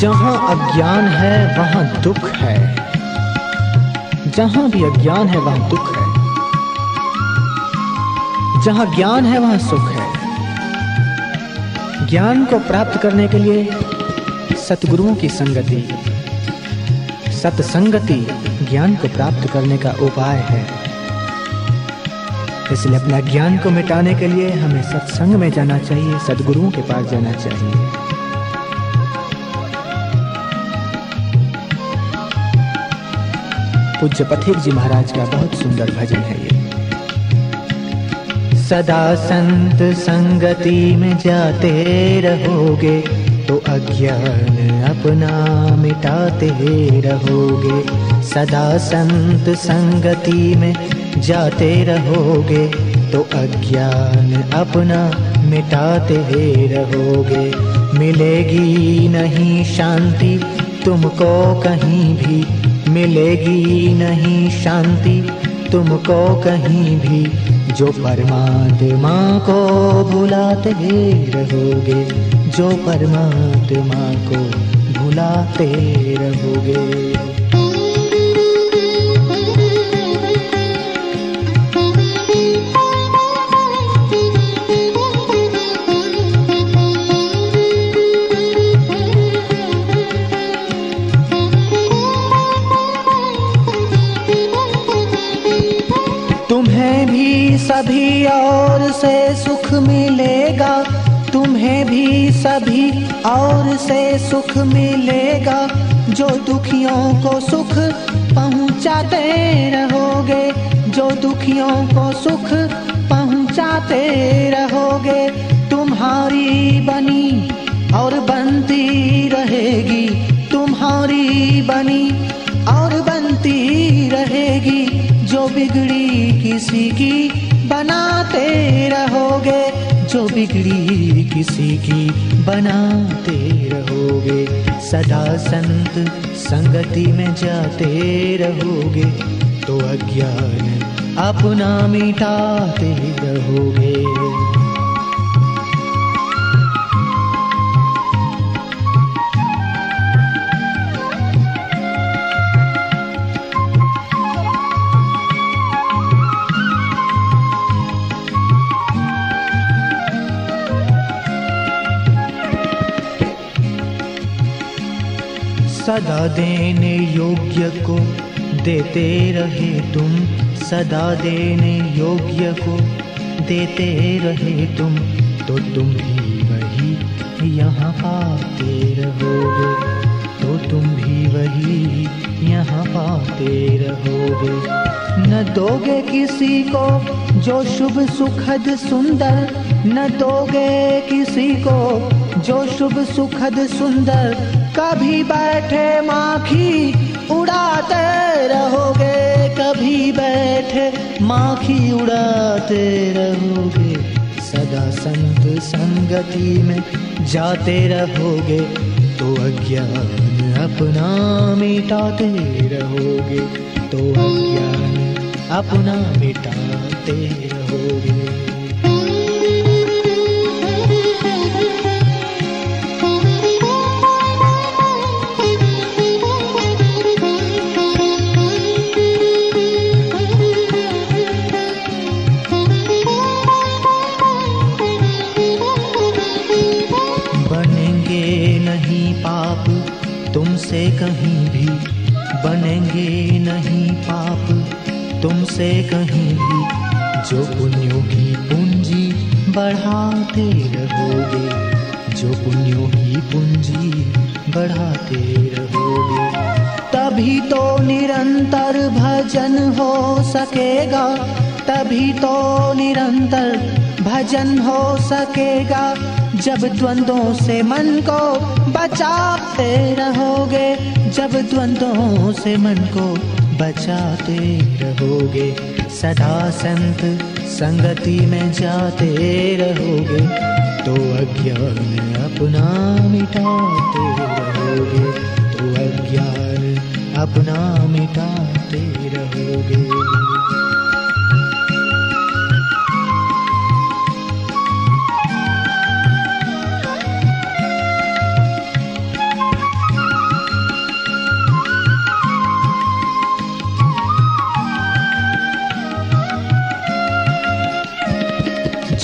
जहाँ अज्ञान है, वहाँ दुख है। जहाँ भी अज्ञान है, वहाँ दुख है। जहाँ ज्ञान है, वहाँ सुख है। ज्ञान को प्राप्त करने के लिए सतगुरुओं की संगति, सत्संगति ज्ञान को प्राप्त करने का उपाय है। इसलिए अपना ज्ञान को मिटाने के लिए हमें सत्संग में जाना चाहिए सदगुरुओं के पास जाना चाहिए। पूज्य पथिक जी महाराज का बहुत सुंदर भजन है ये। सदा संत संगति में जाते रहोगे तो अज्ञान अपना मिटाते रहोगे। सदा संत संगति में जाते रहोगे तो अज्ञान अपना मिटाते रहोगे। मिलेगी नहीं शांति, तुमको कहीं भी मिलेगी नहीं शांति तुमको कहीं भी, जो परमात्मा को भुलाते रहोगे, जो परमात्मा को भुलाते रहोगे। सभी और से सुख मिलेगा, तुम्हें भी सभी और से सुख मिलेगा। जो दुखियों को सुख पहुंचाते रहोगे, जो दुखियों को सुख पहुंचाते रहोगे, तुम्हारी बनी और बनती रहेगी, तुम्हारी बनी और बनती रहेगी। जो बिगड़ी किसी की बनाते रहोगे, जो बिगड़ी किसी की, बनाते रहोगे। सदा संत संगति में जाते रहोगे तो अज्ञान अपना मिटाते रहोगे। सदा देने योग्य को देते रहे तुम। सदा देने योग्य को देते रहे तुम। तो तुम भी वही यहाँ पाते रहोगे। तो तुम भी वही यहाँ पाते रहोगे। न दोगे किसी को जो शुभ सुखद सुंदर। न दोगे किसी को जो शुभ सुखद सुंदर। कभी बैठे माखी, उड़ाते रहोगे। कभी बैठे माखी, उड़ाते रहोगे। सदा संत संगति में जाते रहोगे। तो अज्ञान अपना मिटाते रहोगे। तो अज्ञान अपना मिटाते रहोगे। तुमसे कहीं भी बनेंगे नहीं पाप। तुमसे कहीं भी जो पुण्यों की पूंजी बढ़ाते रहोगे, जो पुण्यों की पूंजी बढ़ाते रहोगे। तभी तो निरंतर भजन हो सकेगा, तभी तो निरंतर भजन हो सकेगा। जब द्वंद्वों से मन को बचाते रहोगे, जब द्वंद्वों से मन को बचाते रहोगे सदा संत संगति में जाते रहोगे तो अज्ञान अपना मिटाते रहोगे तो अज्ञान अपना मिटाते रहोगे।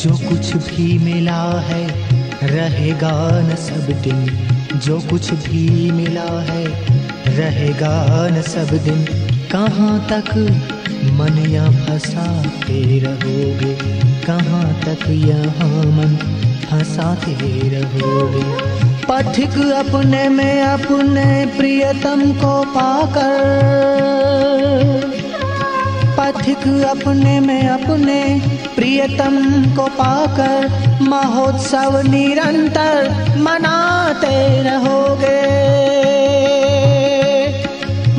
जो कुछ भी मिला है, रहेगा न सब दिन। जो कुछ भी मिला है, रहेगा न सब दिन। कहाँ तक मन या फंसाते रहोगे? कहाँ तक यहाँ मन फंसाते रहोगे? पथिक अपने में अपने प्रियतम को पाकर पथिक अपने में अपने प्रियतम को पाकर महोत्सव निरंतर मनाते रहोगे।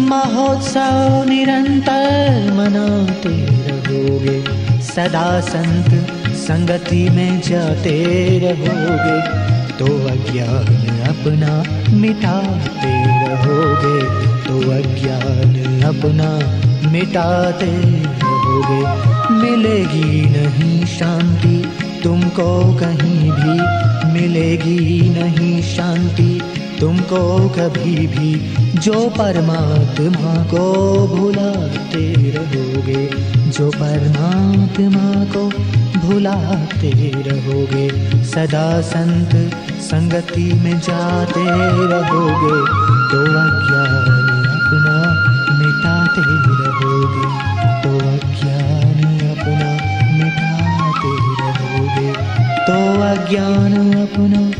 महोत्सव निरंतर मनाते रहोगे। सदा संत संगति में जाते रहोगे। तो अज्ञान अपना मिटाते रहोगे। तो अज्ञान अपना मिटाते रहोगे, मिलेगी नहीं शांति। तुमको कहीं भी मिलेगी नहीं शांति। तुमको कभी भी जो परमात्मा को भुलाते रहोगे, जो परमात्मा को भुलाते रहोगे, सदा संत संगति में जाते रहोगे। तो अज्ञान अपना मिटाते रहोगे तो अज्ञान अपना मिटाते रहोगे तो अज्ञान अपना